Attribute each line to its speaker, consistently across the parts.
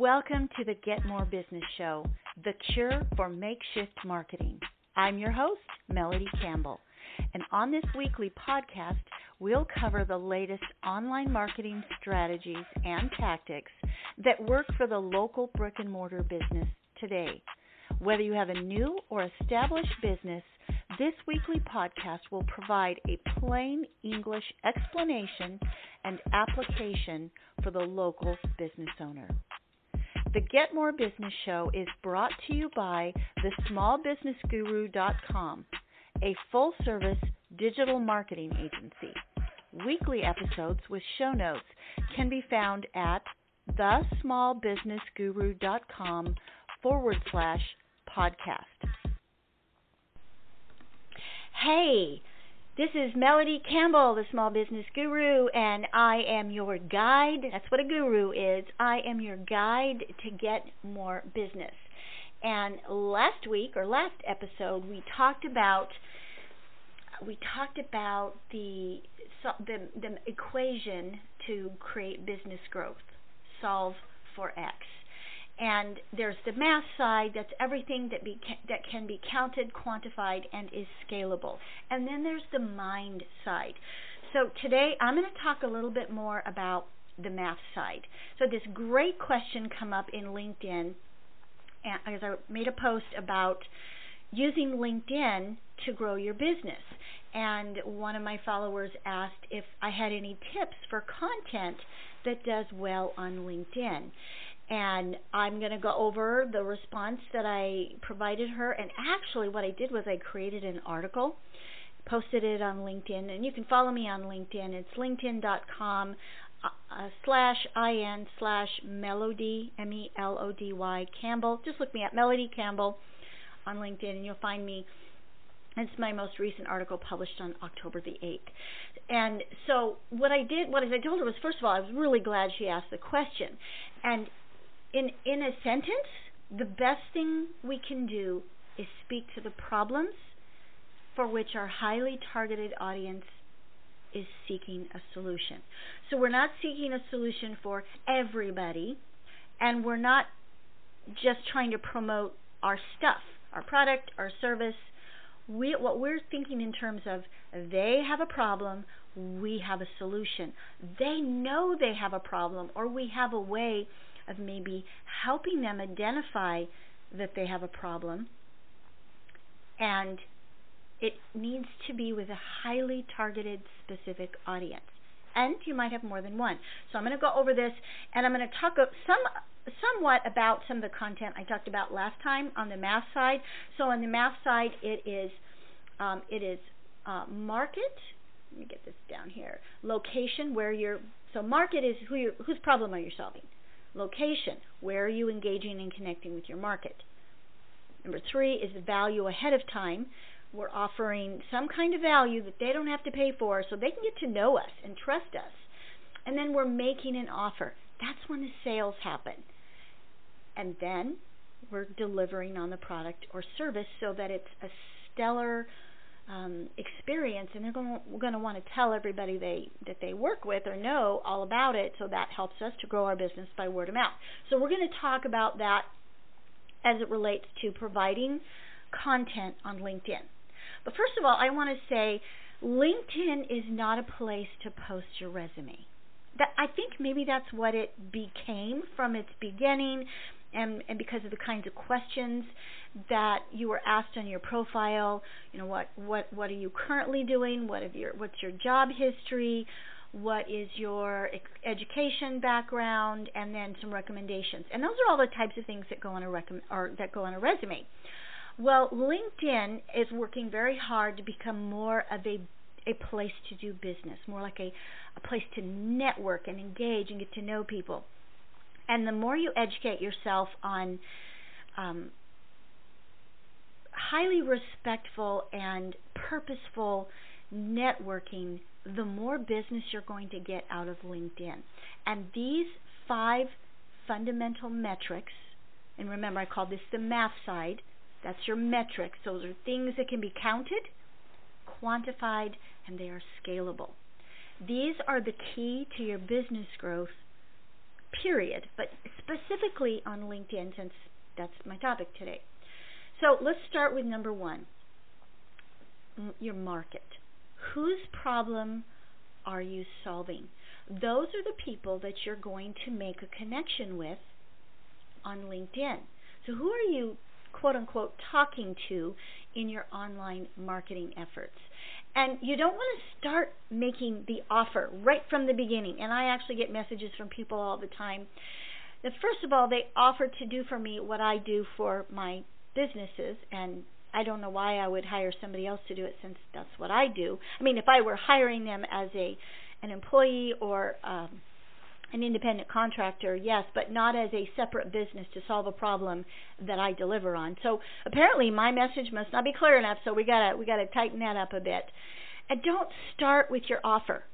Speaker 1: Welcome to the Get More Business Show, the cure for makeshift marketing. I'm your host, Melody Campbell, and on this weekly podcast, we'll cover the latest online marketing strategies and tactics that work for the local brick and mortar business today. Whether you have a new or established business, this weekly podcast will provide a plain English explanation and application for the local business owner. The Get More Business Show is brought to you by thesmallbusinessguru.com, a full service digital marketing agency. Weekly episodes with show notes can be found at thesmallbusinessguru.com forward slash podcast. Hey, this is Melody Campbell, the Small Business Guru, and I am your guide. That's what a guru is. I am your guide to get more business. And last week or last episode, we talked about we talked about the the, the equation to create business growth. Solve for X and there's the math side that's everything that be that can be counted quantified and is scalable. And then there's the mind side. So today i'm going to talk a little bit more about the math side. So this great question come up in linkedin as i made a post about using linkedin to grow your business. And one of my followers asked if i had any tips for content that does well on linkedin and I'm going to go over the response that I provided her. And actually, what I did was I created an article, posted it on LinkedIn, and you can follow me on LinkedIn. It's linkedin.com uh, uh, slash in slash melody m e l o d y Campbell. Just look me up, Melody Campbell, on LinkedIn, and you'll find me. It's my most recent article published on October the 8th. And so what I did, what I told her was, first of all, I was really glad she asked the question. And in in a sentence, the best thing we can do is speak to the problems for which our highly targeted audience is seeking a solution. So we're not seeking a solution for everybody and we're not just trying to promote our stuff, our product, our service. We, what we're thinking in terms of they have a problem, we have a solution. They know they have a problem, or we have a way of maybe helping them identify that they have a problem. And it needs to be with a highly targeted, specific audience. And you might have more than one. So I'm going to go over this, and I'm going to talk some somewhat about some of the content I talked about last time on the math side. So on the math side, it is um, it is uh, market. Let me get this down here. Location, where you're. So market is who you, whose problem are you solving? Location. Where are you engaging and connecting with your market? Number three is the value ahead of time. We're offering some kind of value that they don't have to pay for so they can get to know us and trust us. And then we're making an offer. That's when the sales happen. And then we're delivering on the product or service so that it's a stellar um, experience, and they're going to want to tell everybody they that they work with or know all about it. So that helps us to grow our business by word of mouth. So we're going to talk about that as it relates to providing content on LinkedIn. But first of all, I want to say LinkedIn is not a place to post your resume. That I think maybe that's what it became from its beginning and, and because of the kinds of questions that you were asked on your profile, you know, what, what, what are you currently doing? What your, what's your job history? What is your education background? And then some recommendations. And those are all the types of things that go on a rec- or that go on a resume. Well, LinkedIn is working very hard to become more of a a place to do business, more like a, a place to network and engage and get to know people. And the more you educate yourself on um, highly respectful and purposeful networking, the more business you're going to get out of LinkedIn. And these five fundamental metrics, and remember I call this the math side, that's your metrics. Those are things that can be counted, quantified, and they are scalable. These are the key to your business growth period, but specifically on LinkedIn since that's my topic today. So let's start with number one your market. Whose problem are you solving? Those are the people that you're going to make a connection with on LinkedIn. So, who are you, quote unquote, talking to in your online marketing efforts? And you don't want to start making the offer right from the beginning. And I actually get messages from people all the time that, first of all, they offer to do for me what I do for my businesses. And I don't know why I would hire somebody else to do it since that's what I do. I mean, if I were hiring them as a an employee or um, an independent contractor, yes, but not as a separate business to solve a problem that I deliver on. So apparently my message must not be clear enough, so we gotta we gotta tighten that up a bit. And don't start with your offer.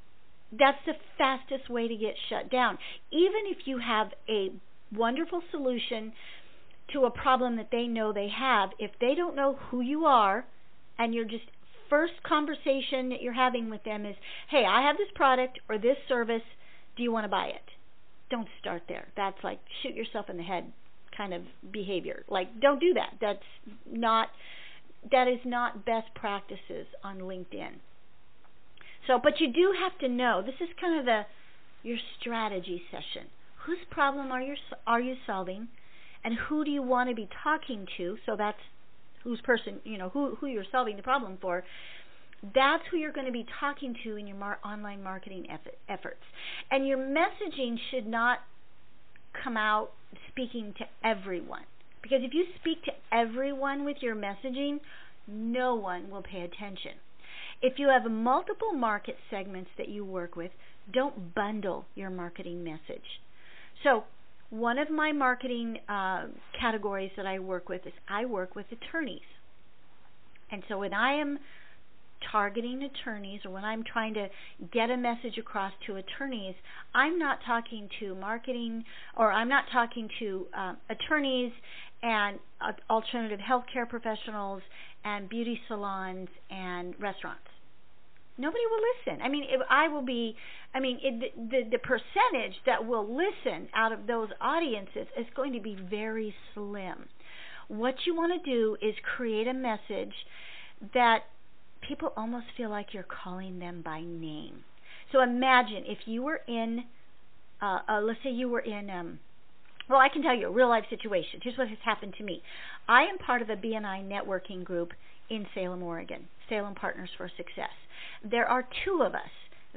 Speaker 1: That's the fastest way to get shut down. Even if you have a wonderful solution to a problem that they know they have, if they don't know who you are and you're just first conversation that you're having with them is, "Hey, I have this product or this service do you want to buy it? Don't start there. That's like shoot yourself in the head kind of behavior. Like don't do that. That's not that is not best practices on LinkedIn. So, but you do have to know. This is kind of the your strategy session. Whose problem are you are you solving, and who do you want to be talking to? So that's whose person you know who who you're solving the problem for that's who you're going to be talking to in your mar- online marketing effort- efforts. And your messaging should not come out speaking to everyone. Because if you speak to everyone with your messaging, no one will pay attention. If you have multiple market segments that you work with, don't bundle your marketing message. So, one of my marketing uh, categories that I work with is I work with attorneys. And so when I am targeting attorneys or when I'm trying to get a message across to attorneys, I'm not talking to marketing or I'm not talking to um, attorneys and uh, alternative healthcare professionals and beauty salons and restaurants. Nobody will listen. I mean, I will be. I mean, it, the the percentage that will listen out of those audiences is going to be very slim. What you want to do is create a message that people almost feel like you're calling them by name. So imagine if you were in, uh, uh, let's say you were in, um, well, I can tell you a real life situation. Here's what has happened to me. I am part of a BNI networking group in Salem, Oregon, Salem Partners for Success. There are two of us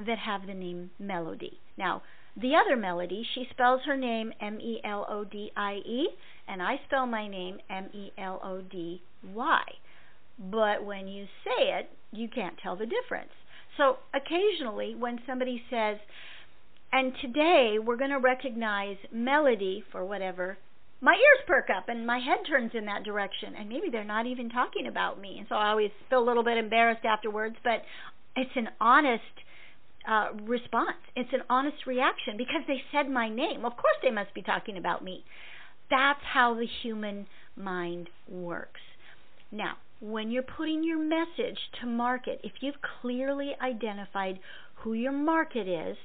Speaker 1: that have the name Melody. Now, the other Melody, she spells her name M E L O D I E, and I spell my name M E L O D Y. But when you say it, you can't tell the difference. So occasionally, when somebody says, and today we're going to recognize melody for whatever, my ears perk up and my head turns in that direction. And maybe they're not even talking about me. And so I always feel a little bit embarrassed afterwards, but it's an honest uh, response. It's an honest reaction because they said my name. Of course, they must be talking about me. That's how the human mind works. Now, when you're putting your message to market, if you've clearly identified who your market is,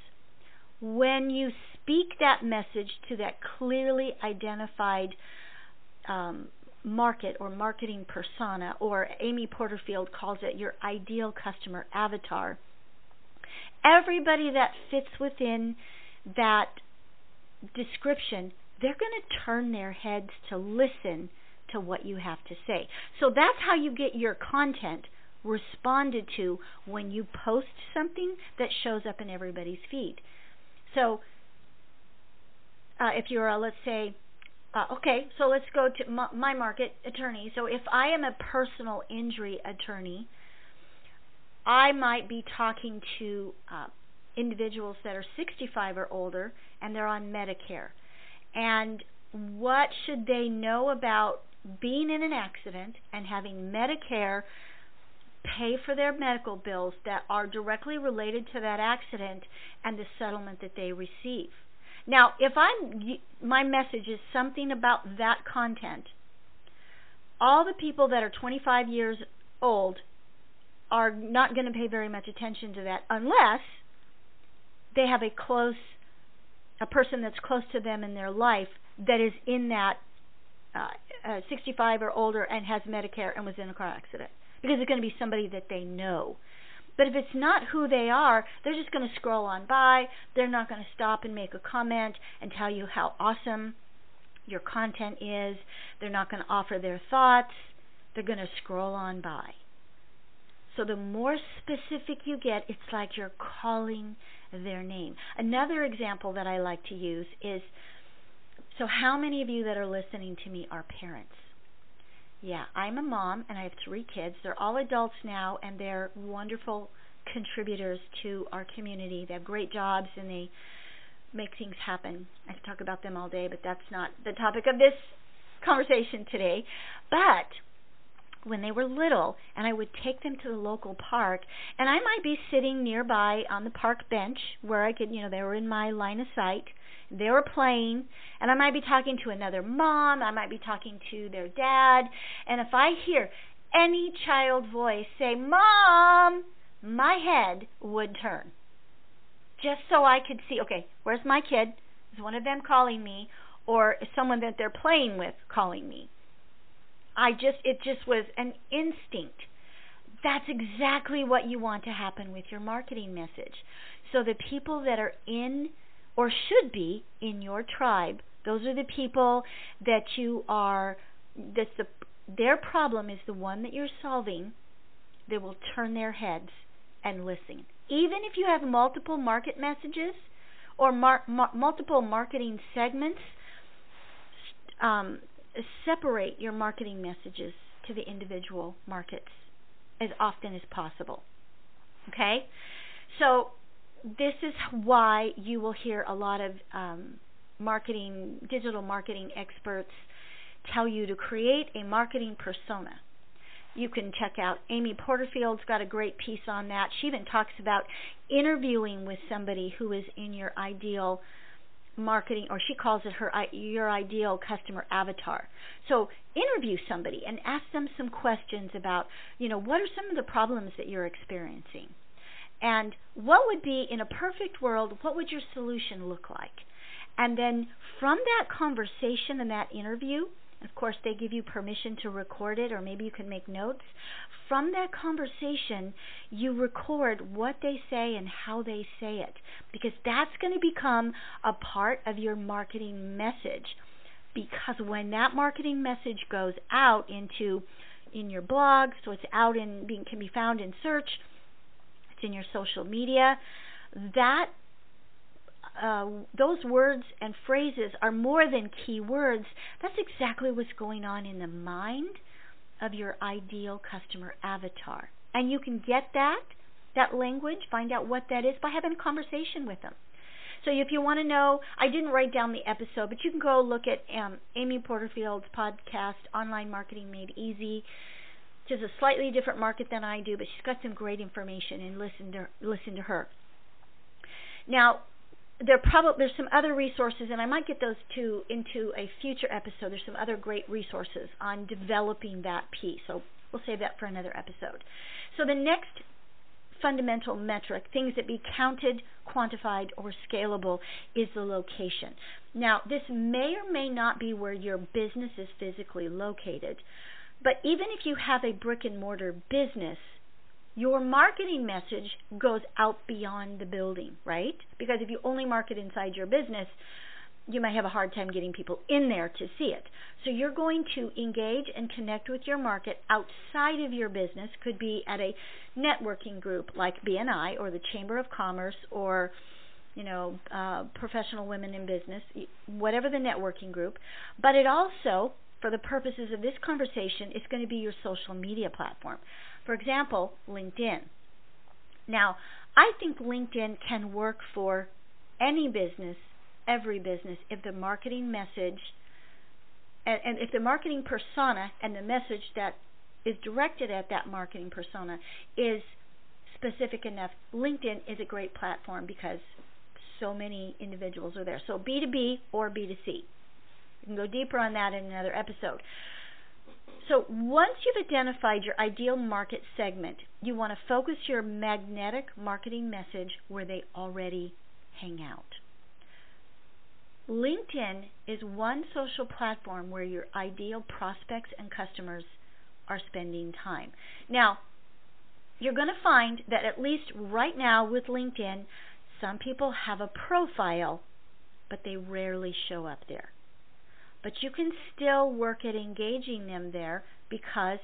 Speaker 1: when you speak that message to that clearly identified um, market or marketing persona, or Amy Porterfield calls it your ideal customer avatar, everybody that fits within that description, they're going to turn their heads to listen to what you have to say. So that's how you get your content responded to when you post something that shows up in everybody's feed. So uh, if you're a, let's say, uh, okay, so let's go to my, my market attorney. So if I am a personal injury attorney, I might be talking to uh, individuals that are 65 or older and they're on Medicare. And what should they know about being in an accident and having Medicare pay for their medical bills that are directly related to that accident and the settlement that they receive. Now, if I'm my message is something about that content, all the people that are 25 years old are not going to pay very much attention to that unless they have a close a person that's close to them in their life that is in that uh, uh, 65 or older and has Medicare and was in a car accident because it's going to be somebody that they know. But if it's not who they are, they're just going to scroll on by. They're not going to stop and make a comment and tell you how awesome your content is. They're not going to offer their thoughts. They're going to scroll on by. So the more specific you get, it's like you're calling their name. Another example that I like to use is so, how many of you that are listening to me are parents? Yeah, I'm a mom and I have three kids. They're all adults now and they're wonderful contributors to our community. They have great jobs and they make things happen. I could talk about them all day, but that's not the topic of this conversation today. But when they were little and I would take them to the local park and I might be sitting nearby on the park bench where I could, you know, they were in my line of sight. They were playing and I might be talking to another mom, I might be talking to their dad, and if I hear any child voice say, "Mom," my head would turn. Just so I could see, okay, where's my kid? Is one of them calling me or is someone that they're playing with calling me? I just it just was an instinct. That's exactly what you want to happen with your marketing message. So the people that are in or should be in your tribe, those are the people that you are that's the their problem is the one that you're solving. They will turn their heads and listen. Even if you have multiple market messages or mar- multiple marketing segments, um, separate your marketing messages to the individual markets as often as possible. Okay? So, this is why you will hear a lot of um, marketing, digital marketing experts tell you to create a marketing persona. You can check out Amy Porterfield's got a great piece on that. She even talks about interviewing with somebody who is in your ideal marketing or she calls it her your ideal customer avatar. So interview somebody and ask them some questions about, you know, what are some of the problems that you're experiencing? And what would be in a perfect world, what would your solution look like? And then from that conversation and that interview, of course, they give you permission to record it, or maybe you can make notes. From that conversation, you record what they say and how they say it, because that's going to become a part of your marketing message. Because when that marketing message goes out into in your blog, so it's out and being can be found in search, in your social media, that uh, those words and phrases are more than key words. That's exactly what's going on in the mind of your ideal customer avatar. And you can get that, that language, find out what that is by having a conversation with them. So if you want to know, I didn't write down the episode, but you can go look at um, Amy Porterfield's podcast, Online Marketing Made Easy. She's a slightly different market than I do, but she's got some great information, and listen to listen to her. Now, there probably there's some other resources, and I might get those two into a future episode. There's some other great resources on developing that piece. So we'll save that for another episode. So the next fundamental metric, things that be counted, quantified, or scalable, is the location. Now, this may or may not be where your business is physically located, but even if you have a brick and mortar business, your marketing message goes out beyond the building, right? Because if you only market inside your business, you might have a hard time getting people in there to see it. So you're going to engage and connect with your market outside of your business. Could be at a networking group like BNI or the Chamber of Commerce or you know uh, professional women in business, whatever the networking group. But it also, for the purposes of this conversation, is going to be your social media platform. For example, LinkedIn. Now, I think LinkedIn can work for any business, every business, if the marketing message and, and if the marketing persona and the message that is directed at that marketing persona is specific enough. LinkedIn is a great platform because so many individuals are there. So B2B or B2C. Can go deeper on that in another episode. So once you've identified your ideal market segment, you want to focus your magnetic marketing message where they already hang out. LinkedIn is one social platform where your ideal prospects and customers are spending time. Now, you're going to find that at least right now with LinkedIn, some people have a profile, but they rarely show up there. But you can still work at engaging them there because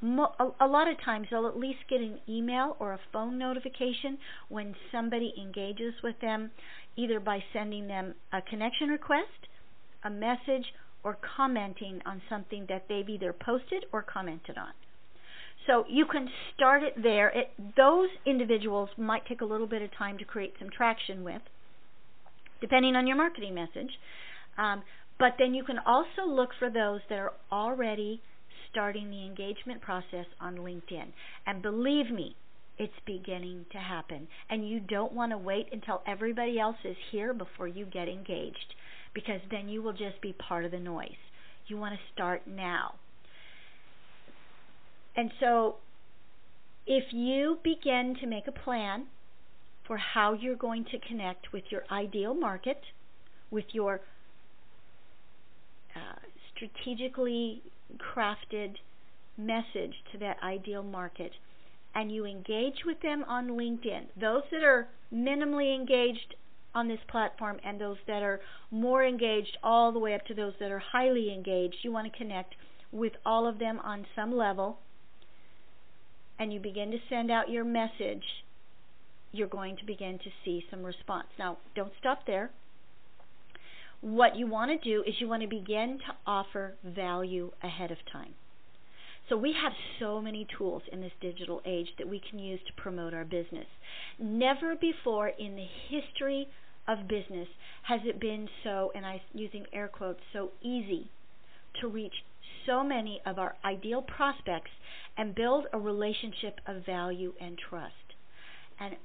Speaker 1: a lot of times they'll at least get an email or a phone notification when somebody engages with them, either by sending them a connection request, a message, or commenting on something that they've either posted or commented on. So you can start it there. It, those individuals might take a little bit of time to create some traction with, depending on your marketing message. Um, but then you can also look for those that are already starting the engagement process on LinkedIn. And believe me, it's beginning to happen. And you don't want to wait until everybody else is here before you get engaged because then you will just be part of the noise. You want to start now. And so if you begin to make a plan for how you're going to connect with your ideal market, with your uh, strategically crafted message to that ideal market, and you engage with them on LinkedIn, those that are minimally engaged on this platform and those that are more engaged, all the way up to those that are highly engaged, you want to connect with all of them on some level and you begin to send out your message, you're going to begin to see some response. Now, don't stop there. What you want to do is you want to begin to offer value ahead of time. So we have so many tools in this digital age that we can use to promote our business. Never before in the history of business has it been so, and I'm using air quotes, so easy to reach so many of our ideal prospects and build a relationship of value and trust. And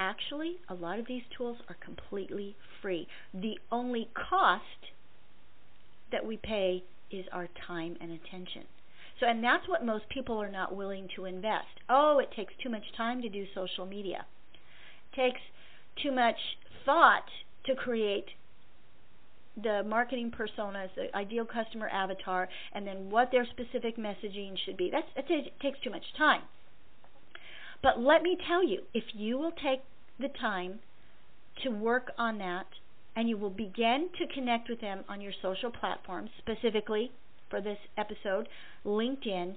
Speaker 1: actually, a lot of these tools are completely free. The only cost that we pay is our time and attention. So, and that's what most people are not willing to invest. Oh, it takes too much time to do social media. It takes too much thought to create the marketing personas, the ideal customer avatar, and then what their specific messaging should be. That's, that takes too much time. But let me tell you, if you will take the time to work on that, and you will begin to connect with them on your social platforms, specifically for this episode, LinkedIn,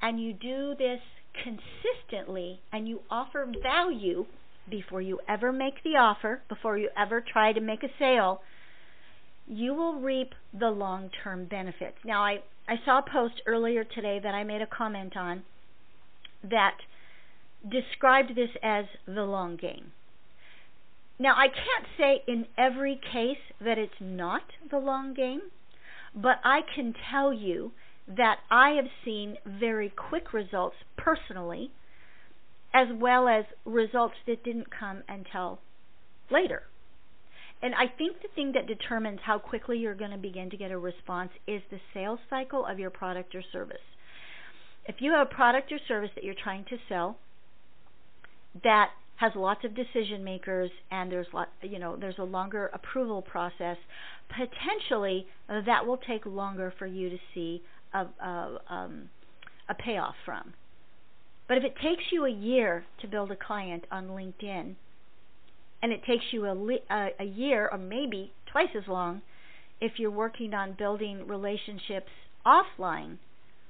Speaker 1: and you do this consistently and you offer value before you ever make the offer, before you ever try to make a sale, you will reap the long term benefits. Now, I, I saw a post earlier today that I made a comment on that described this as the long game. Now, I can't say in every case that it's not the long game, but I can tell you that I have seen very quick results personally, as well as results that didn't come until later. And I think the thing that determines how quickly you're going to begin to get a response is the sales cycle of your product or service. If you have a product or service that you're trying to sell that has lots of decision makers and there's lot, you know there's a longer approval process, potentially that will take longer for you to see a, a, um, a payoff from. But if it takes you a year to build a client on LinkedIn, and it takes you a, a year or maybe twice as long if you're working on building relationships offline,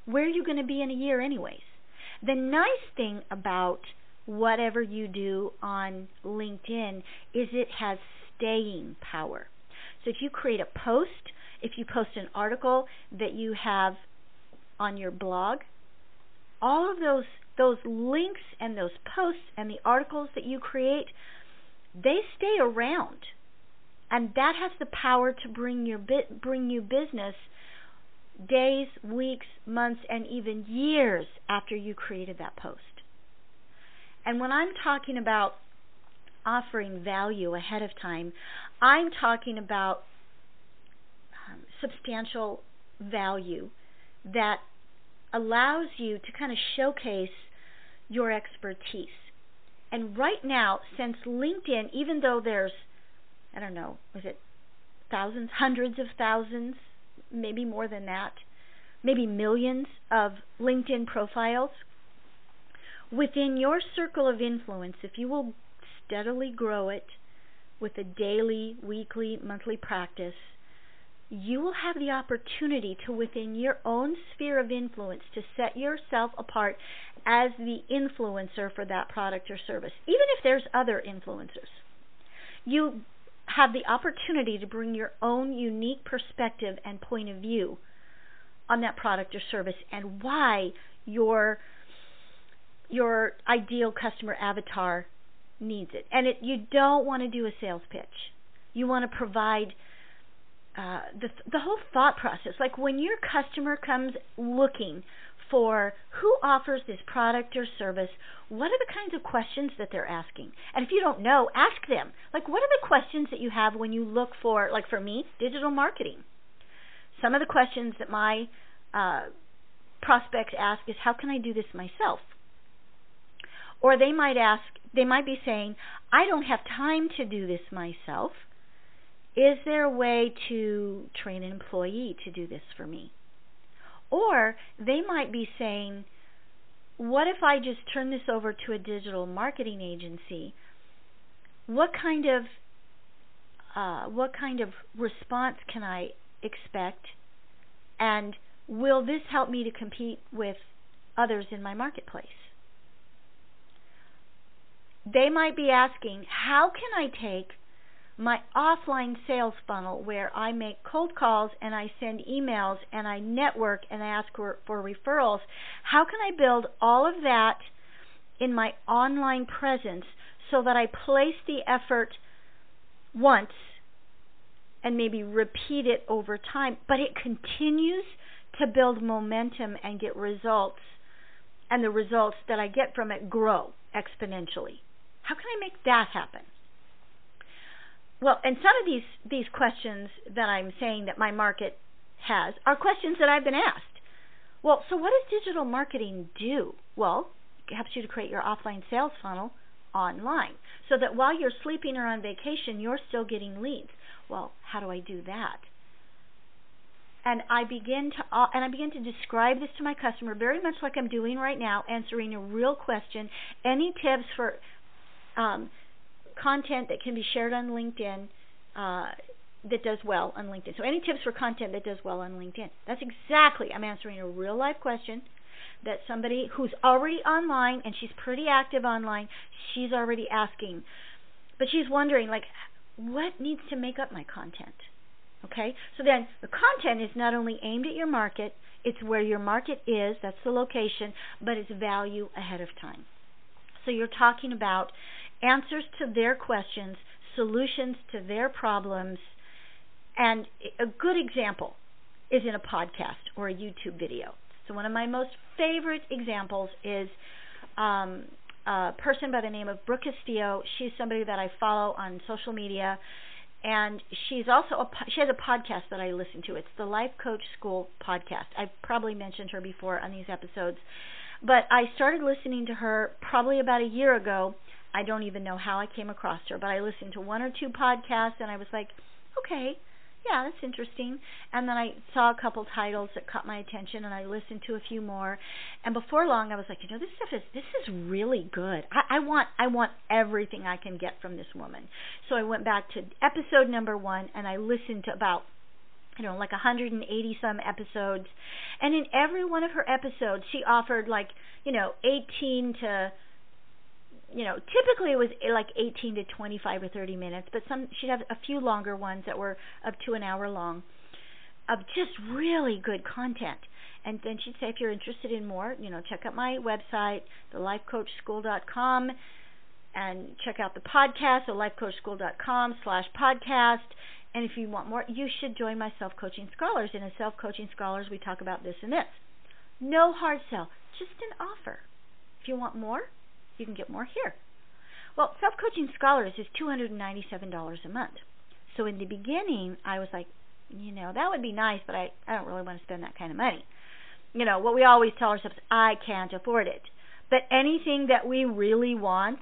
Speaker 1: where are you going to be in a year, anyways? The nice thing about whatever you do on LinkedIn is it has staying power. So if you create a post, if you post an article that you have on your blog, all of those those links and those posts and the articles that you create they stay around. And that has the power to bring your bring you business days, weeks, months, and even years after you created that post. And when I'm talking about offering value ahead of time, I'm talking about um, substantial value that allows you to kind of showcase your expertise. And right now, since LinkedIn, even though there's, I don't know, was it thousands, hundreds of thousands, maybe more than that, maybe millions of LinkedIn profiles. Within your circle of influence, if you will steadily grow it with a daily, weekly, monthly practice, you will have the opportunity to, within your own sphere of influence, to set yourself apart as the influencer for that product or service, even if there's other influencers. You have the opportunity to bring your own unique perspective and point of view on that product or service and why your your ideal customer avatar needs it. And it, you don't want to do a sales pitch. You want to provide uh, the the whole thought process. Like when your customer comes looking for who offers this product or service, what are the kinds of questions that they're asking? And if you don't know, ask them. Like what are the questions that you have when you look for, like for me, digital marketing? Some of the questions that my uh, prospects ask is, how can I do this myself? Or they might ask, they might be saying, I don't have time to do this myself. Is there a way to train an employee to do this for me? Or they might be saying, what if I just turn this over to a digital marketing agency? What kind of uh, what kind of response can I expect? And will this help me to compete with others in my marketplace? They might be asking, how can I take my offline sales funnel where I make cold calls and I send emails and I network and I ask for, for referrals. How can I build all of that in my online presence so that I place the effort once and maybe repeat it over time, but it continues to build momentum and get results, and the results that I get from it grow exponentially. How can I make that happen? Well, and some of these these questions that I'm saying that my market has are questions that I've been asked. Well, so what does digital marketing do? Well, it helps you to create your offline sales funnel online so that while you're sleeping or on vacation, you're still getting leads. Well, how do I do that? And I begin to uh, and I begin to describe this to my customer very much like I'm doing right now, answering a real question. Any tips for um, content that can be shared on LinkedIn uh, that does well on LinkedIn. So, any tips for content that does well on LinkedIn? That's exactly, I'm answering a real life question that somebody who's already online and she's pretty active online, she's already asking. But she's wondering, like, what needs to make up my content? Okay? So then the content is not only aimed at your market, it's where your market is, that's the location, but it's value ahead of time. So you're talking about answers to their questions, solutions to their problems. And a good example is in a podcast or a YouTube video. So, one of my most favorite examples is um, a person by the name of Brooke Castillo. She's somebody that I follow on social media. And she's also a, she has a podcast that I listen to. It's the Life Coach School podcast. I've probably mentioned her before on these episodes, but I started listening to her probably about a year ago I don't even know how I came across her, but I listened to one or two podcasts and I was like, okay, yeah, that's interesting. And then I saw a couple titles that caught my attention, and I listened to a few more. And before long, I was like, you know, this stuff is this is really good. I, I want I want everything I can get from this woman. So I went back to episode number one, and I listened to about you know like 180 some episodes, and in every one of her episodes, she offered like you know 18 to you know, typically it was eh, like 18 to 25 or 30 minutes, but some she'd have a few longer ones that were up to an hour long of just really good content. And then she'd say, if you're interested in more, you know, check out my website, thelifecoachschool.com, and check out the podcast, the lifecoachschool.com slash podcast. And if you want more, you should join my self-coaching scholars. In a self-coaching scholars, we talk about this and this. No hard sell, just an offer. If you want more, you can get more here. Well, Self Coaching Scholars is $297 a month. So in the beginning, I was like, you know, that would be nice, but I, I don't really want to spend that kind of money. You know, what we always tell ourselves, I can't afford it. But anything that we really want,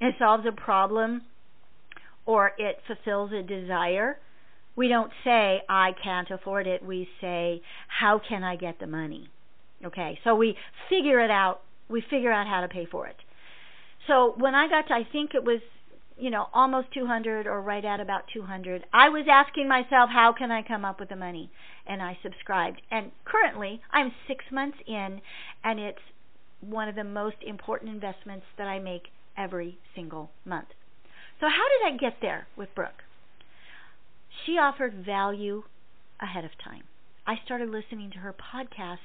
Speaker 1: it solves a problem or it fulfills a desire, We don't say, I can't afford it. We say, how can I get the money? Okay, so we figure it out. We figure out how to pay for it. So when I got to, I think it was, you know, almost 200 or right at about 200, I was asking myself, how can I come up with the money? And I subscribed. And currently, I'm six months in, and it's one of the most important investments that I make every single month. So, how did I get there with Brooke? She offered value ahead of time. I started listening to her podcasts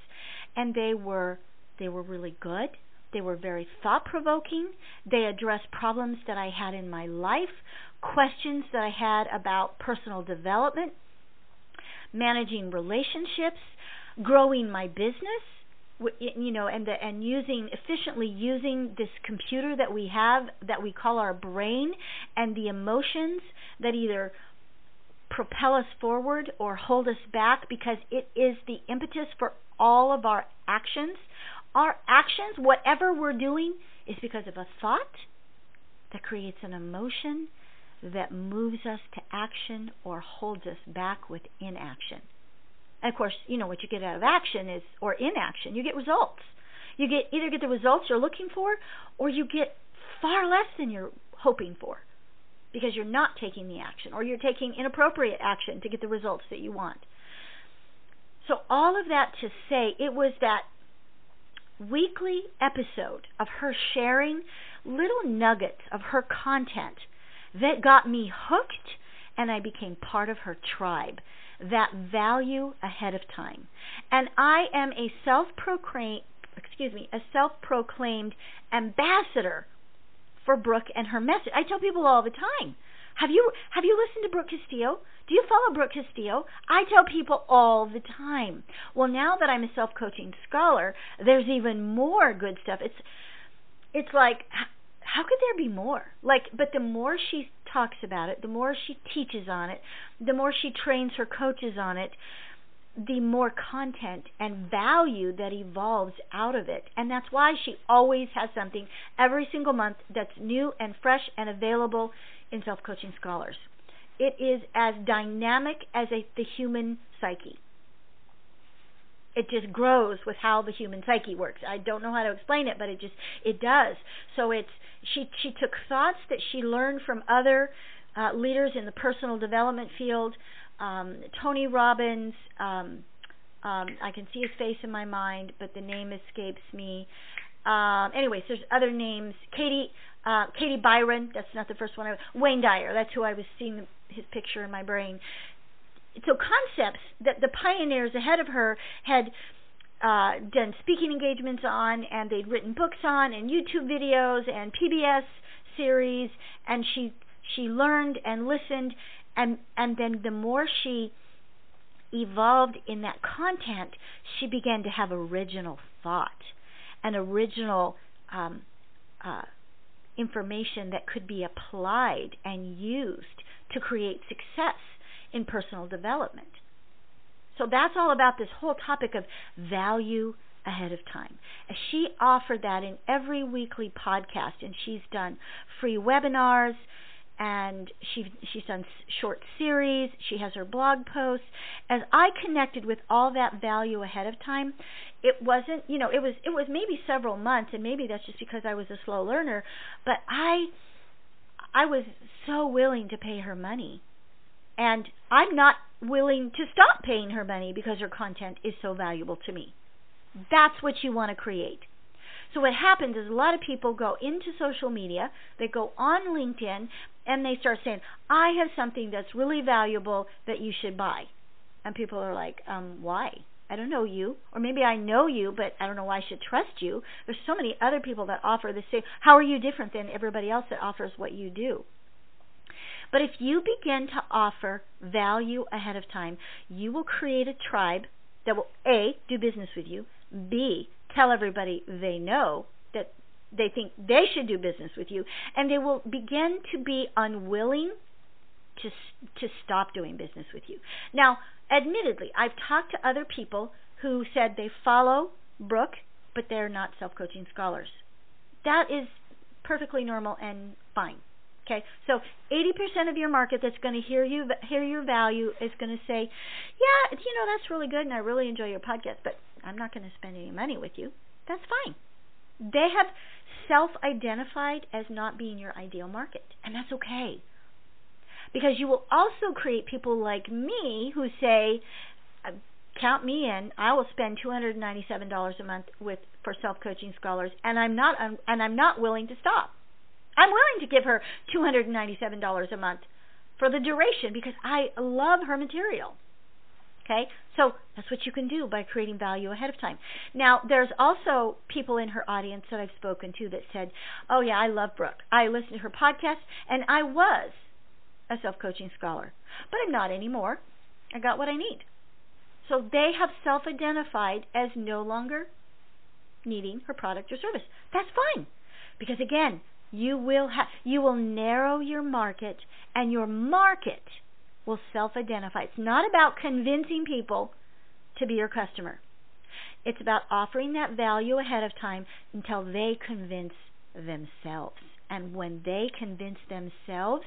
Speaker 1: and they were they were really good. They were very thought provoking. They addressed problems that I had in my life, questions that I had about personal development, managing relationships, growing my business, you know, and the, and using efficiently using this computer that we have that we call our brain and the emotions that either propel us forward or hold us back because it is the impetus for all of our actions. Our actions, whatever we're doing, is because of a thought that creates an emotion that moves us to action or holds us back with inaction. And of course, you know what you get out of action is or inaction, you get results. You get either get the results you're looking for or you get far less than you're hoping for because you're not taking the action or you're taking inappropriate action to get the results that you want. So, all of that to say, it was that weekly episode of her sharing little nuggets of her content that got me hooked and I became part of her tribe. That value ahead of time. And I am a self-proclaimed excuse me, a self-proclaimed ambassador for Brooke and her message. I tell people all the time, have you have you listened to Brooke Castillo? Do you follow Brooke Castillo? I tell people all the time. Well, now that I'm a self-coaching scholar, there's even more good stuff. It's it's like how could there be more? Like but the more she talks about it, the more she teaches on it, the more she trains her coaches on it, the more content and value that evolves out of it. And that's why she always has something every single month that's new and fresh and available in Self Coaching Scholars. It is as dynamic as a, the human psyche. It just grows with how the human psyche works. I don't know how to explain it, but it just it does. So it's she she took thoughts that she learned from other uh, leaders in the personal development field, um, Tony Robbins. Um, um, I can see his face in my mind, but the name escapes me. Um, anyways, there's other names. Katie, uh, Katie Byron. That's not the first one. I, Wayne Dyer. That's who I was seeing his picture in my brain. So concepts that the pioneers ahead of her had uh, done speaking engagements on, and they'd written books on, and YouTube videos, and PBS series, and she she learned and listened and and then the more she evolved in that content, she began to have original thought and original um, uh, information that could be applied and used to create success in personal development. So that's all about this whole topic of value ahead of time. She offered that in every weekly podcast, and she's done free webinars and she she's done short series she has her blog posts. As i connected with all that value ahead of time it wasn't you know it was it was maybe several months and maybe that's just because i was a slow learner but i i was so willing to pay her money. And i'm not willing to stop paying her money because her content is so valuable to me. That's what you want to create so what happens is a lot of people go into social media, they go on LinkedIn, and they start saying, "I have something that's really valuable that you should buy." And people are like, "Um, why?" I don't know you, or maybe I know you, but I don't know why I should trust you. There's so many other people that offer the same. How are you different than everybody else that offers what you do? But if you begin to offer value ahead of time, you will create a tribe that will A, do business with you, B, tell everybody they know that they think they should do business with you, and they will begin to be unwilling to to stop doing business with you. Now, admittedly, I've talked to other people who said they follow Brooke, but they're not self-coaching scholars. That is perfectly normal and fine. Okay, so 80% of your market that's going to hear you hear your value is going to say, "Yeah, you know that's really good, and I really enjoy your podcast, but I'm not going to spend any money with you." That's fine. They have self-identified as not being your ideal market, and that's okay. Because you will also create people like me who say, uh, "Count me in. I will spend $297 a month with for self-coaching scholars, and I'm not and I'm not willing to stop." I'm willing to give her $297 a month for the duration because I love her material. Okay? So that's what you can do by creating value ahead of time. Now, there's also people in her audience that I've spoken to that said, Oh, yeah, I love Brooke. I listened to her podcast and I was a self coaching scholar, but I'm not anymore. I got what I need. So they have self identified as no longer needing her product or service. That's fine. Because again, you will ha- you will narrow your market and your market will self-identify. It's not about convincing people to be your customer. It's about offering that value ahead of time until they convince themselves. And when they convince themselves,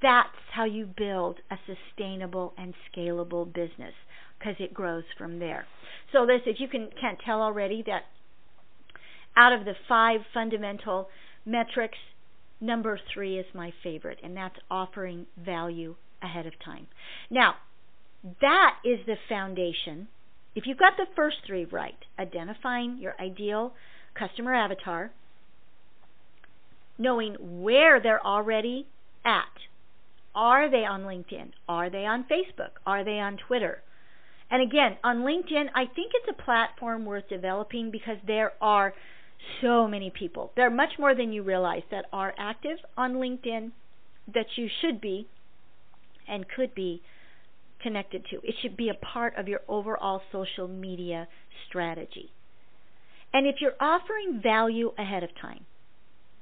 Speaker 1: that's how you build a sustainable and scalable business because it grows from there. So this if you can can't tell already that out of the five fundamental metrics. Number three is my favorite, and that's offering value ahead of time. Now, that is the foundation. If you've got the first three right, identifying your ideal customer avatar, knowing where they're already at. Are they on LinkedIn? Are they on Facebook? Are they on Twitter? And again, on LinkedIn, I think it's a platform worth developing because there are so many people. There are much more than you realize that are active on LinkedIn that you should be and could be connected to. It should be a part of your overall social media strategy. And if you're offering value ahead of time,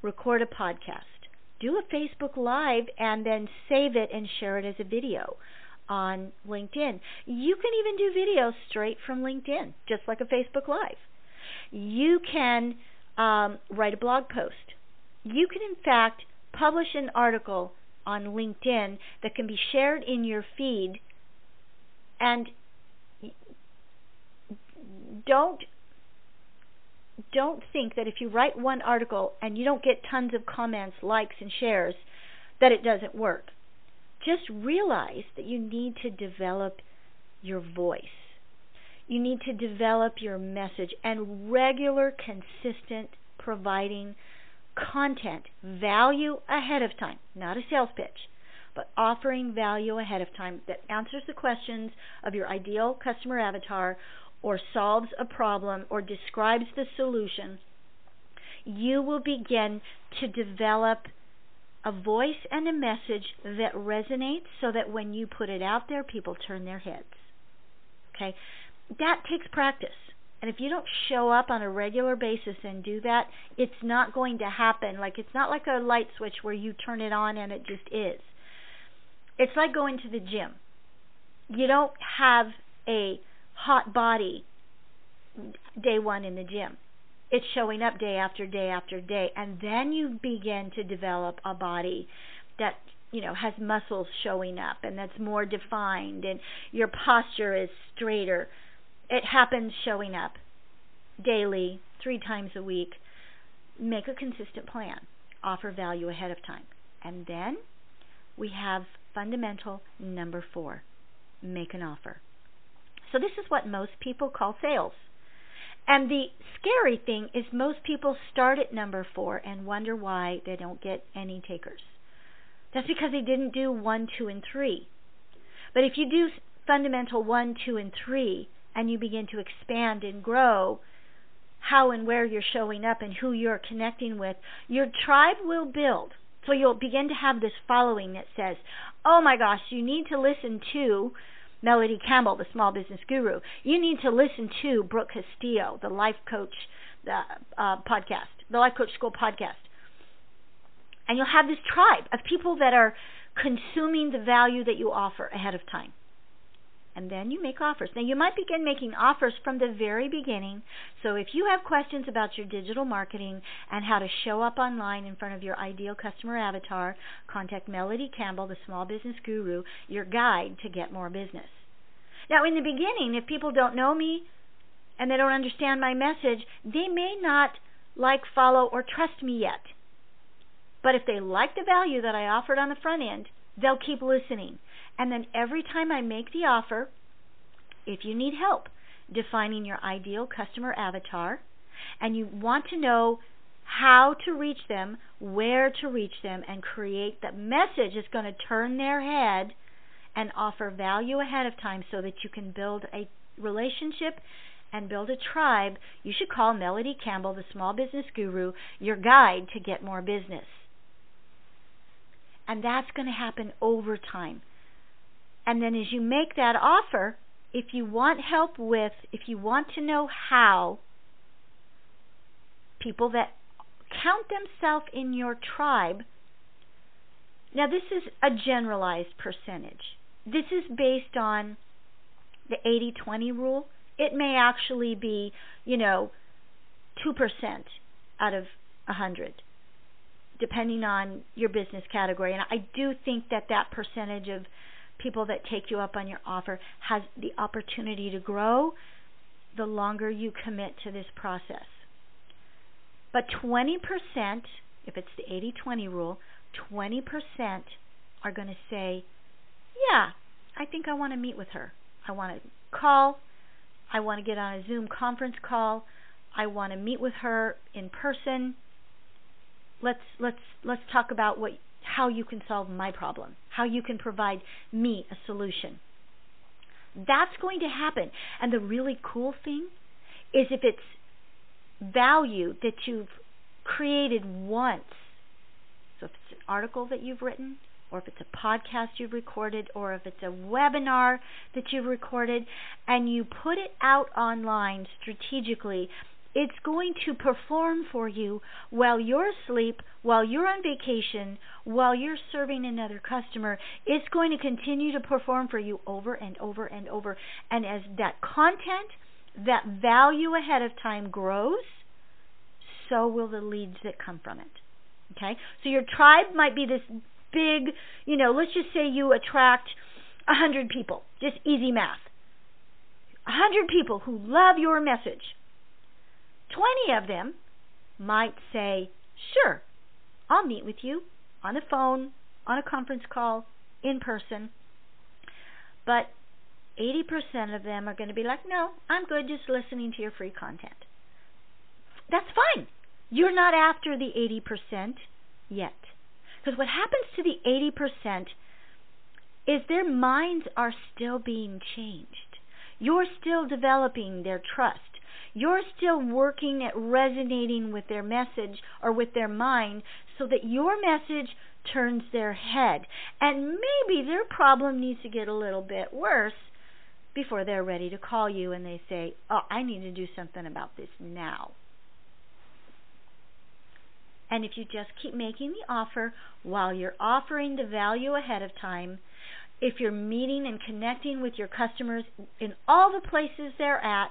Speaker 1: record a podcast, do a Facebook Live, and then save it and share it as a video on LinkedIn. You can even do videos straight from LinkedIn, just like a Facebook Live. You can um, write a blog post. You can, in fact, publish an article on LinkedIn that can be shared in your feed and don't don't think that if you write one article and you don't get tons of comments, likes and shares that it doesn't work. Just realize that you need to develop your voice. You need to develop your message and regular, consistent providing content, value ahead of time, not a sales pitch, but offering value ahead of time that answers the questions of your ideal customer avatar or solves a problem or describes the solution, you will begin to develop a voice and a message that resonates so that when you put it out there, people turn their heads. Okay? that takes practice. And if you don't show up on a regular basis and do that, it's not going to happen. Like it's not like a light switch where you turn it on and it just is. It's like going to the gym. You don't have a hot body day one in the gym. It's showing up day after day after day. And then you begin to develop a body that you know has muscles showing up and that's more defined and your posture is straighter it happens showing up daily, three times a week. Make a consistent plan. Offer value ahead of time. And then we have fundamental number four make an offer. So, this is what most people call sales. And the scary thing is, most people start at number four and wonder why they don't get any takers. That's because they didn't do one, two, and three. But if you do fundamental one, two, and three, and you begin to expand and grow how and where you're showing up and who you're connecting with, your tribe will build. So you'll begin to have this following that says, oh my gosh, you need to listen to Melody Campbell, the small business guru. You need to listen to Brooke Castillo, the life coach the, uh, podcast, the life coach school podcast. And you'll have this tribe of people that are consuming the value that you offer ahead of time. And then you make offers. Now, you might begin making offers from the very beginning. So, if you have questions about your digital marketing and how to show up online in front of your ideal customer avatar, contact Melody Campbell, the small business guru, your guide to get more business. Now, in the beginning, if people don't know me and they don't understand my message, they may not like, follow, or trust me yet. But if they like the value that I offered on the front end, they'll keep listening. And then every time I make the offer, if you need help defining your ideal customer avatar and you want to know how to reach them, where to reach them, and create the message that's going to turn their head and offer value ahead of time so that you can build a relationship and build a tribe, you should call Melody Campbell, the small business guru, your guide to get more business. And that's going to happen over time. And then as you make that offer, if you want help with, if you want to know how people that count themselves in your tribe, now this is a generalized percentage. This is based on the 80 20 rule. It may actually be, you know, 2% out of a 100 depending on your business category. And I do think that that percentage of people that take you up on your offer has the opportunity to grow the longer you commit to this process. But 20%, if it's the 80 20 rule, 20% are going to say, Yeah, I think I want to meet with her. I want to call. I want to get on a Zoom conference call. I want to meet with her in person. Let's let's let's talk about what how you can solve my problem, how you can provide me a solution. That's going to happen. And the really cool thing is if it's value that you've created once, so if it's an article that you've written, or if it's a podcast you've recorded, or if it's a webinar that you've recorded, and you put it out online strategically it's going to perform for you while you're asleep, while you're on vacation, while you're serving another customer. It's going to continue to perform for you over and over and over. And as that content, that value ahead of time grows, so will the leads that come from it. Okay? So your tribe might be this big, you know, let's just say you attract a hundred people. Just easy math. A hundred people who love your message 20 of them might say, Sure, I'll meet with you on the phone, on a conference call, in person. But 80% of them are going to be like, No, I'm good just listening to your free content. That's fine. You're not after the 80% yet. Because what happens to the 80% is their minds are still being changed. You're still developing their trust you're still working at resonating with their message or with their mind so that your message turns their head. And maybe their problem needs to get a little bit worse before they're ready to call you and they say, Oh, I need to do something about this now. And if you just keep making the offer while you're offering the value ahead of time, if you're meeting and connecting with your customers in all the places they're at,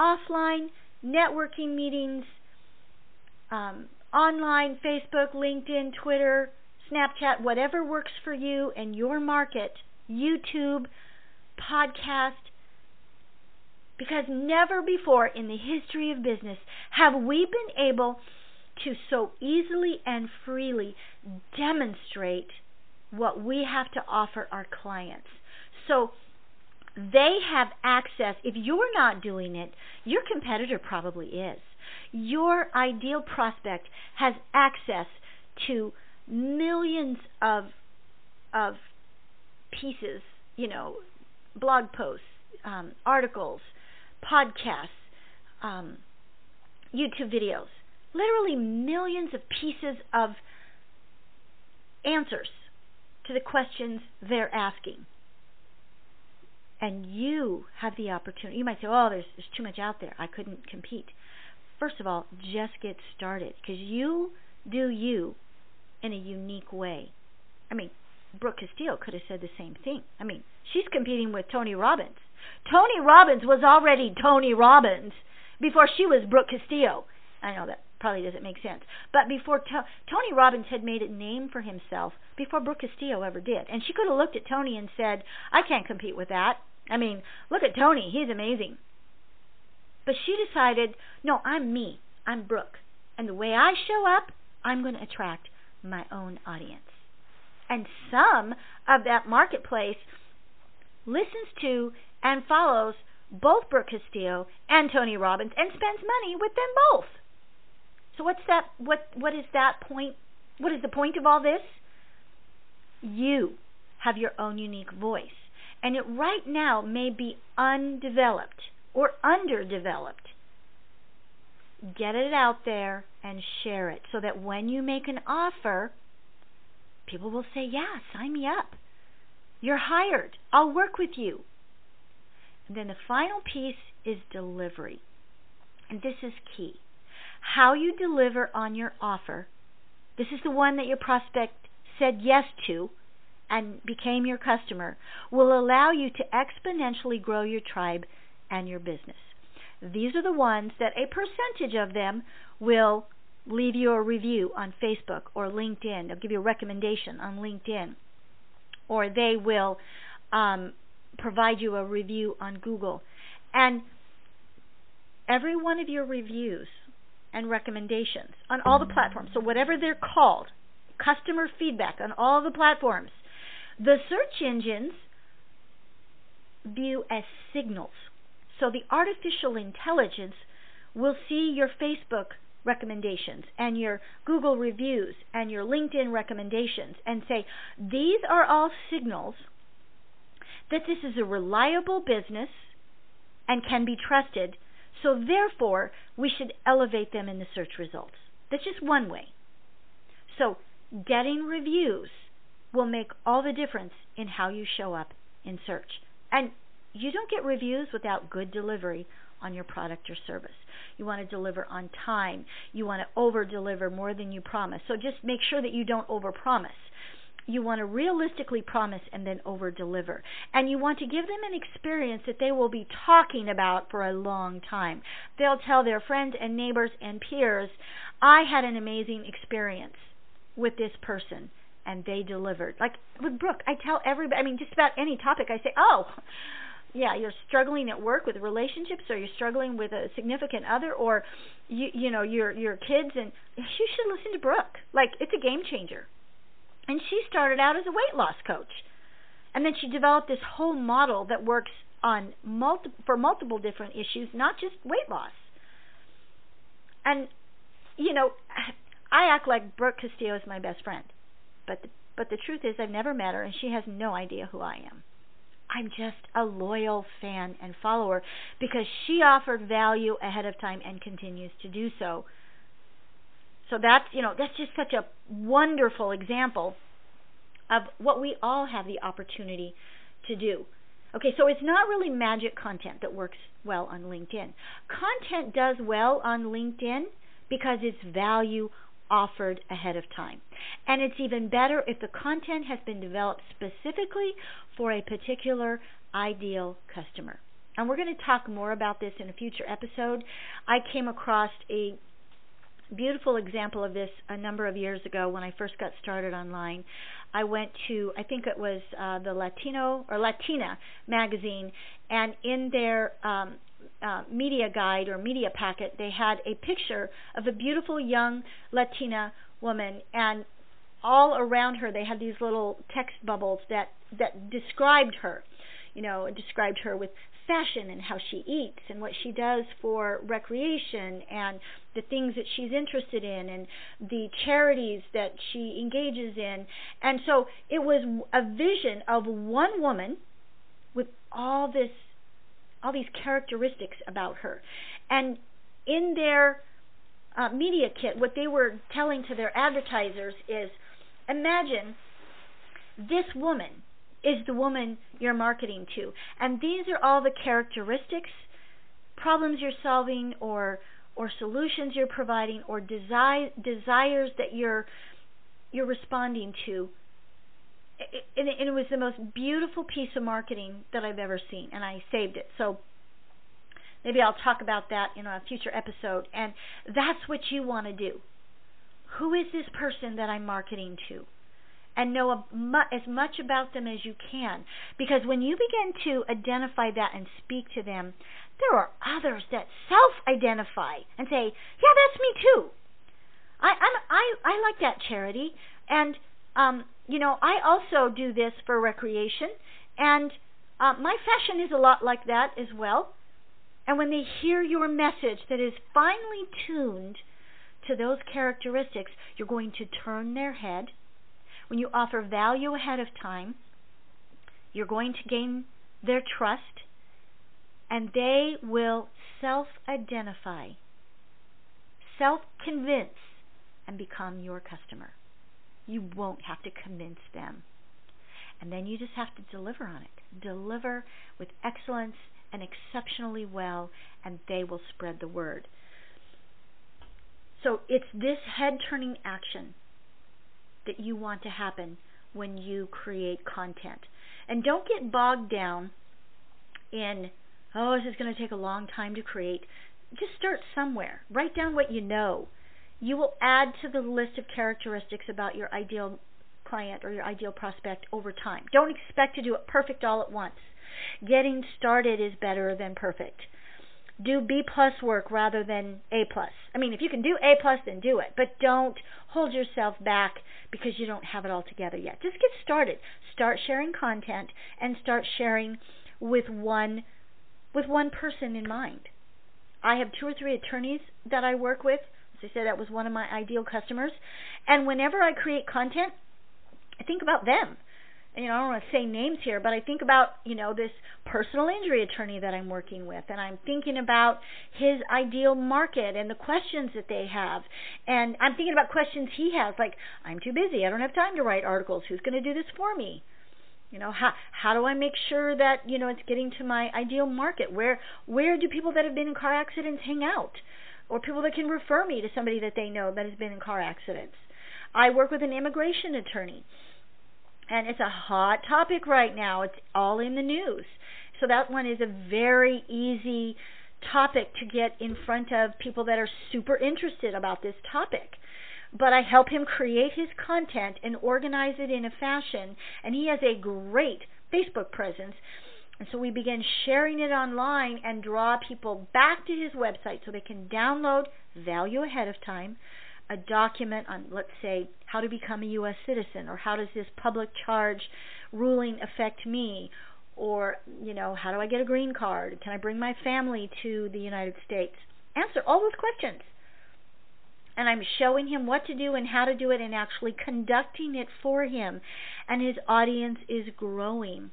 Speaker 1: offline networking meetings, um, online, Facebook, LinkedIn, Twitter, Snapchat, whatever works for you and your market, YouTube, podcast. Because never before in the history of business have we been able to so easily and freely demonstrate what we have to offer our clients. So they have access. If you're not doing it, your competitor probably is. Your ideal prospect has access to millions of of pieces, you know, blog posts, um, articles, podcasts, um, YouTube videos, literally millions of pieces of answers to the questions they're asking and you have the opportunity. You might say, "Oh, there's there's too much out there. I couldn't compete." First of all, just get started because you do you in a unique way. I mean, Brooke Castillo could have said the same thing. I mean, She's competing with Tony Robbins. Tony Robbins was already Tony Robbins before she was Brooke Castillo. I know that probably doesn't make sense. But before to- Tony Robbins had made a name for himself before Brooke Castillo ever did. And she could have looked at Tony and said, I can't compete with that. I mean, look at Tony. He's amazing. But she decided, no, I'm me. I'm Brooke. And the way I show up, I'm going to attract my own audience. And some of that marketplace listens to and follows both Brooke Castillo and Tony Robbins and spends money with them both. So what's that what what is that point what is the point of all this? You have your own unique voice. And it right now may be undeveloped or underdeveloped. Get it out there and share it so that when you make an offer, people will say, Yeah, sign me up. You're hired. I'll work with you. And then the final piece is delivery. And this is key. How you deliver on your offer. This is the one that your prospect said yes to and became your customer will allow you to exponentially grow your tribe and your business. These are the ones that a percentage of them will leave you a review on Facebook or LinkedIn. They'll give you a recommendation on LinkedIn. Or they will um, provide you a review on Google. And every one of your reviews and recommendations on all the platforms, so whatever they're called, customer feedback on all the platforms, the search engines view as signals. So the artificial intelligence will see your Facebook recommendations and your Google reviews and your LinkedIn recommendations and say, these are all signals that this is a reliable business and can be trusted. So, therefore, we should elevate them in the search results. That's just one way. So, getting reviews will make all the difference in how you show up in search. And you don't get reviews without good delivery on your product or service. You want to deliver on time. You want to over deliver more than you promise. So just make sure that you don't over promise you want to realistically promise and then over deliver. And you want to give them an experience that they will be talking about for a long time. They'll tell their friends and neighbors and peers, I had an amazing experience with this person and they delivered. Like with Brooke, I tell everybody, I mean, just about any topic, I say, oh, yeah, you're struggling at work with relationships, or you're struggling with a significant other, or you you know your your kids, and you should listen to Brooke. Like it's a game changer. And she started out as a weight loss coach. And then she developed this whole model that works on multi- for multiple different issues, not just weight loss. And you know, I act like Brooke Castillo is my best friend, but the, but the truth is I've never met her, and she has no idea who I am. I'm just a loyal fan and follower because she offered value ahead of time and continues to do so so that's, you know, that's just such a wonderful example of what we all have the opportunity to do. Okay, so it's not really magic content that works well on LinkedIn. Content does well on LinkedIn because it's value offered ahead of time. And it's even better if the content has been developed specifically for a particular ideal customer. And we're going to talk more about this in a future episode. I came across a beautiful example of this a number of years ago when I first got started online. I went to, I think it was uh, the Latino or Latina magazine, and in their um, uh, media guide or media packet, they had a picture of a beautiful young Latina woman, and all around her they had these little text bubbles that that described her. You know, described her with fashion and how she eats and what she does for recreation and the things that she's interested in and the charities that she engages in. And so it was a vision of one woman with all this all these characteristics about her. And in their uh, media kit, what they were telling to their advertisers is imagine this woman is the woman you're marketing to. And these are all the characteristics, problems you're solving, or or solutions you're providing, or desire, desires that you're you're responding to. And it was the most beautiful piece of marketing that I've ever seen, and I saved it. So maybe I'll talk about that in a future episode. And that's what you want to do. Who is this person that I'm marketing to? And know as much about them as you can. Because when you begin to identify that and speak to them, there are others that self identify and say, Yeah, that's me too. I, I'm, I, I like that charity. And um, you know, I also do this for recreation, and uh, my fashion is a lot like that as well. And when they hear your message that is finely tuned to those characteristics, you're going to turn their head. When you offer value ahead of time, you're going to gain their trust, and they will self identify, self convince, and become your customer. You won't have to convince them. And then you just have to deliver on it. Deliver with excellence and exceptionally well, and they will spread the word. So it's this head turning action that you want to happen when you create content. And don't get bogged down in, oh, this is going to take a long time to create. Just start somewhere. Write down what you know you will add to the list of characteristics about your ideal client or your ideal prospect over time. Don't expect to do it perfect all at once. Getting started is better than perfect. Do B plus work rather than A plus. I mean, if you can do A plus, then do it, but don't hold yourself back because you don't have it all together yet. Just get started. Start sharing content and start sharing with one with one person in mind. I have two or three attorneys that I work with I said that was one of my ideal customers. And whenever I create content, I think about them. You know, I don't want to say names here, but I think about, you know, this personal injury attorney that I'm working with, and I'm thinking about his ideal market and the questions that they have. And I'm thinking about questions he has, like, I'm too busy, I don't have time to write articles, who's going to do this for me? You know, how how do I make sure that, you know, it's getting to my ideal market? Where where do people that have been in car accidents hang out? Or people that can refer me to somebody that they know that has been in car accidents. I work with an immigration attorney, and it's a hot topic right now. It's all in the news. So that one is a very easy topic to get in front of people that are super interested about this topic. But I help him create his content and organize it in a fashion, and he has a great Facebook presence and so we began sharing it online and draw people back to his website so they can download value ahead of time, a document on, let's say, how to become a U.S. citizen, or how does this public charge ruling affect me, or, you know, how do I get a green card? Can I bring my family to the United States? Answer all those questions. And I'm showing him what to do and how to do it and actually conducting it for him. And his audience is growing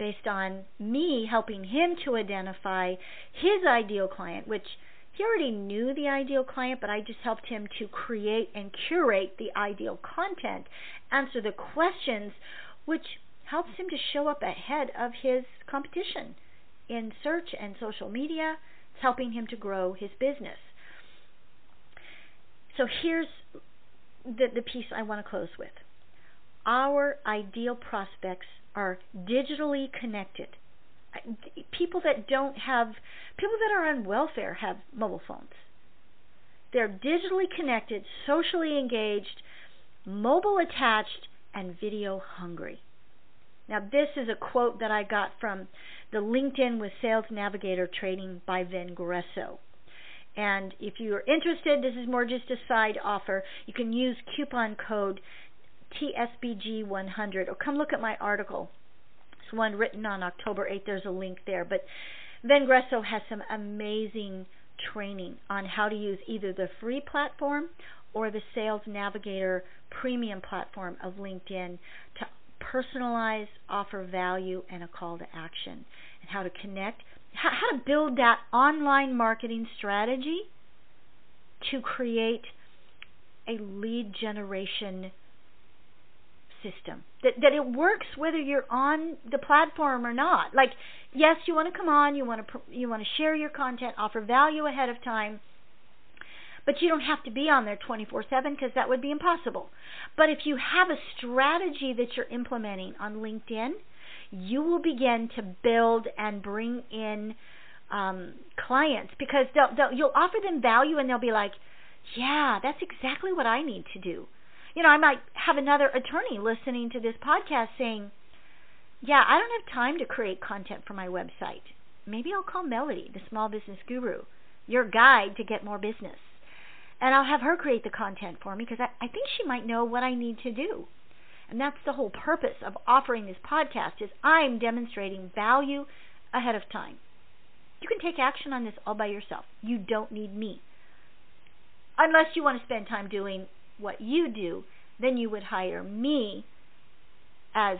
Speaker 1: based on me helping him to identify his ideal client, which he already knew the ideal client, but I just helped him to create and curate the ideal content, answer the questions, which helps him to show up ahead of his competition in search and social media. It's helping him to grow his business. So here's the, the piece I want to close with. Our ideal prospects are digitally connected. People that don't have, people that are on welfare have mobile phones. They're digitally connected, socially engaged, mobile attached, and video hungry. Now, this is a quote that I got from the LinkedIn with Sales Navigator training by Vengreso. And if you're interested, this is more just a side offer. You can use coupon code TSBG100 or come look at my article. It's one written on October 8th. There's a link there. But Vengreso has some amazing training on how to use either the free platform or the Sales Navigator premium platform of LinkedIn to personalize, offer value, and a call to action, and how to connect, how to build that online marketing strategy to create a lead generation system. That that it works whether you're on the platform or not. Like, yes, you want to come on, you want to you want to share your content, offer value ahead of time. But you don't have to be on there 24 7 because that would be impossible. But if you have a strategy that you're implementing on LinkedIn, you will begin to build and bring in um, clients because they'll, they'll, you'll offer them value and they'll be like, yeah, that's exactly what I need to do. You know, I might have another attorney listening to this podcast saying, yeah, I don't have time to create content for my website. Maybe I'll call Melody, the small business guru, your guide to get more business. And I'll have her create the content for me because I, I think she might know what I need to do. And that's the whole purpose of offering this podcast is I'm demonstrating value ahead of time. You can take action on this all by yourself. You don't need me. Unless you want to spend time doing what you do, then you would hire me as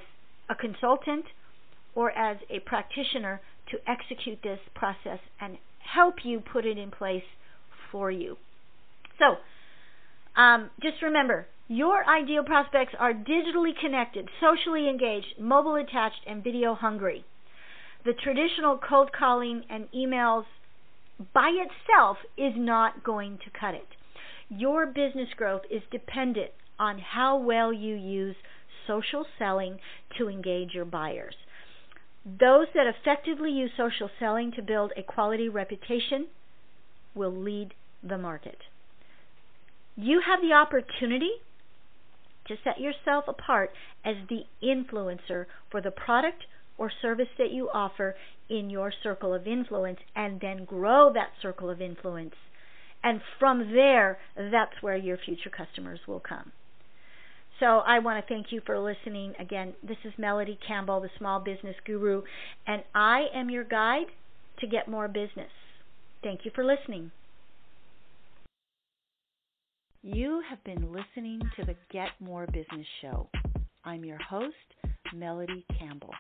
Speaker 1: a consultant or as a practitioner to execute this process and help you put it in place for you. So, um, just remember your ideal prospects are digitally connected, socially engaged, mobile attached, and video hungry. The traditional cold calling and emails by itself is not going to cut it. Your business growth is dependent on how well you use social selling to engage your buyers. Those that effectively use social selling to build a quality reputation will lead the market. You have the opportunity to set yourself apart as the influencer for the product or service that you offer in your circle of influence and then grow that circle of influence. And from there, that's where your future customers will come. So I want to thank you for listening. Again, this is Melody Campbell, the small business guru, and I am your guide to get more business. Thank you for listening. You have been listening to the Get More Business Show. I'm your host, Melody Campbell.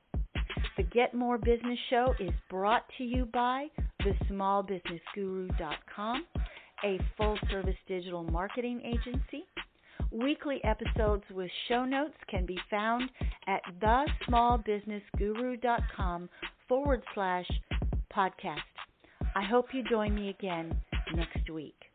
Speaker 1: The Get More Business Show is brought to you by thesmallbusinessguru.com, a full service digital marketing agency. Weekly episodes with show notes can be found at thesmallbusinessguru.com forward slash podcast. I hope you join me again next week.